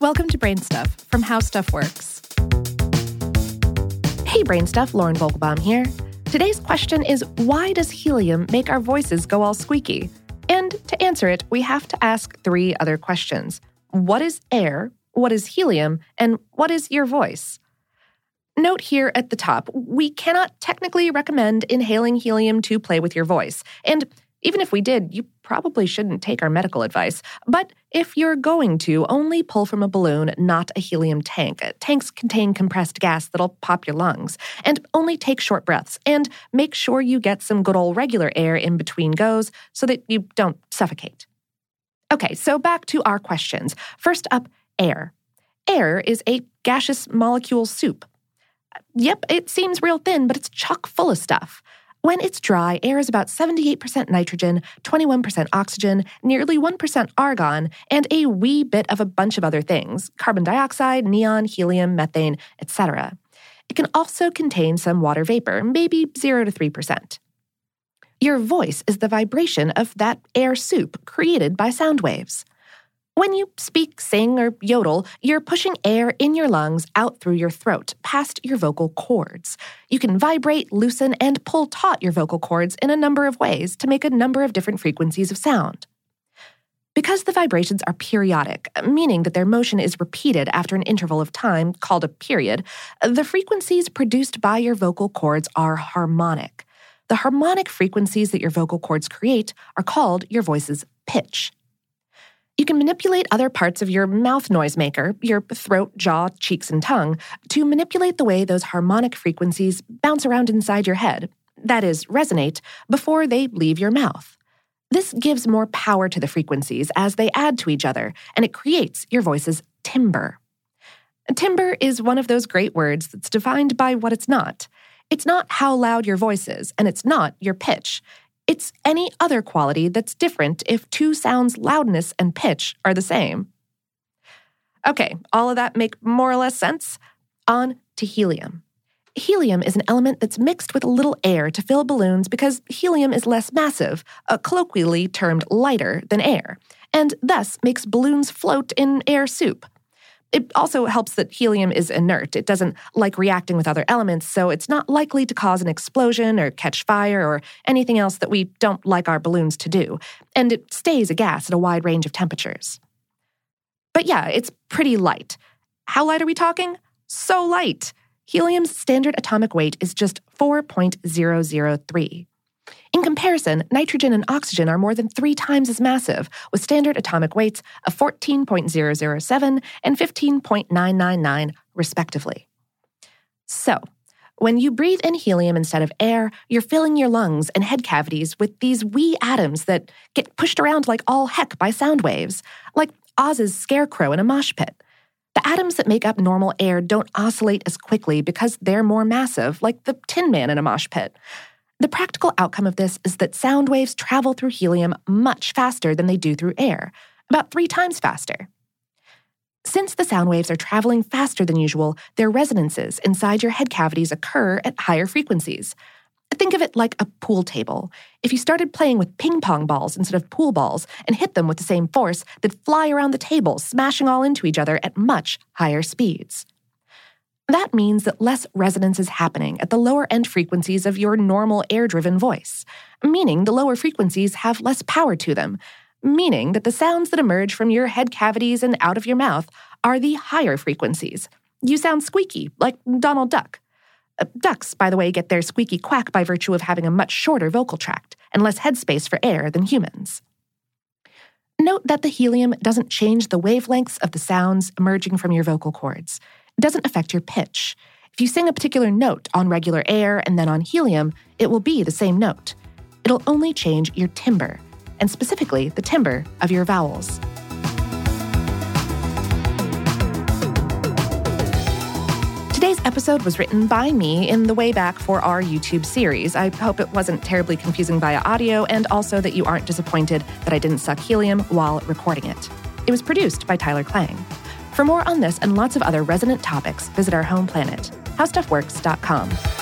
Welcome to Brain Stuff from How Stuff Works. Hey, Brain Stuff, Lauren Vogelbaum here. Today's question is why does helium make our voices go all squeaky? And to answer it, we have to ask three other questions What is air? What is helium? And what is your voice? Note here at the top, we cannot technically recommend inhaling helium to play with your voice. And even if we did, you probably shouldn't take our medical advice. But if you're going to, only pull from a balloon, not a helium tank. Uh, tanks contain compressed gas that'll pop your lungs. And only take short breaths. And make sure you get some good old regular air in between goes so that you don't suffocate. Okay, so back to our questions. First up, air. Air is a gaseous molecule soup. Yep, it seems real thin, but it's chock full of stuff. When it's dry, air is about 78% nitrogen, 21% oxygen, nearly 1% argon, and a wee bit of a bunch of other things carbon dioxide, neon, helium, methane, etc. It can also contain some water vapor, maybe 0 to 3%. Your voice is the vibration of that air soup created by sound waves. When you speak, sing, or yodel, you're pushing air in your lungs out through your throat, past your vocal cords. You can vibrate, loosen, and pull taut your vocal cords in a number of ways to make a number of different frequencies of sound. Because the vibrations are periodic, meaning that their motion is repeated after an interval of time called a period, the frequencies produced by your vocal cords are harmonic. The harmonic frequencies that your vocal cords create are called your voice's pitch. You can manipulate other parts of your mouth noisemaker, your throat, jaw, cheeks, and tongue, to manipulate the way those harmonic frequencies bounce around inside your head, that is, resonate, before they leave your mouth. This gives more power to the frequencies as they add to each other, and it creates your voice's timbre. Timbre is one of those great words that's defined by what it's not. It's not how loud your voice is, and it's not your pitch. It's any other quality that's different if two sounds' loudness and pitch are the same. Okay, all of that make more or less sense? On to helium. Helium is an element that's mixed with a little air to fill balloons because helium is less massive, colloquially termed lighter than air, and thus makes balloons float in air soup. It also helps that helium is inert. It doesn't like reacting with other elements, so it's not likely to cause an explosion or catch fire or anything else that we don't like our balloons to do. And it stays a gas at a wide range of temperatures. But yeah, it's pretty light. How light are we talking? So light. Helium's standard atomic weight is just 4.003. In comparison, nitrogen and oxygen are more than three times as massive, with standard atomic weights of 14.007 and 15.999, respectively. So, when you breathe in helium instead of air, you're filling your lungs and head cavities with these wee atoms that get pushed around like all heck by sound waves, like Oz's scarecrow in a mosh pit. The atoms that make up normal air don't oscillate as quickly because they're more massive, like the Tin Man in a mosh pit. The practical outcome of this is that sound waves travel through helium much faster than they do through air, about three times faster. Since the sound waves are traveling faster than usual, their resonances inside your head cavities occur at higher frequencies. Think of it like a pool table. If you started playing with ping pong balls instead of pool balls and hit them with the same force, they'd fly around the table, smashing all into each other at much higher speeds. That means that less resonance is happening at the lower end frequencies of your normal air driven voice, meaning the lower frequencies have less power to them, meaning that the sounds that emerge from your head cavities and out of your mouth are the higher frequencies. You sound squeaky, like Donald Duck. Uh, ducks, by the way, get their squeaky quack by virtue of having a much shorter vocal tract and less headspace for air than humans. Note that the helium doesn't change the wavelengths of the sounds emerging from your vocal cords doesn't affect your pitch. If you sing a particular note on regular air and then on helium, it will be the same note. It'll only change your timbre, and specifically the timbre of your vowels. Today's episode was written by me in the way back for our YouTube series. I hope it wasn't terribly confusing via audio and also that you aren't disappointed that I didn't suck helium while recording it. It was produced by Tyler Klang. For more on this and lots of other resonant topics, visit our home planet, howstuffworks.com.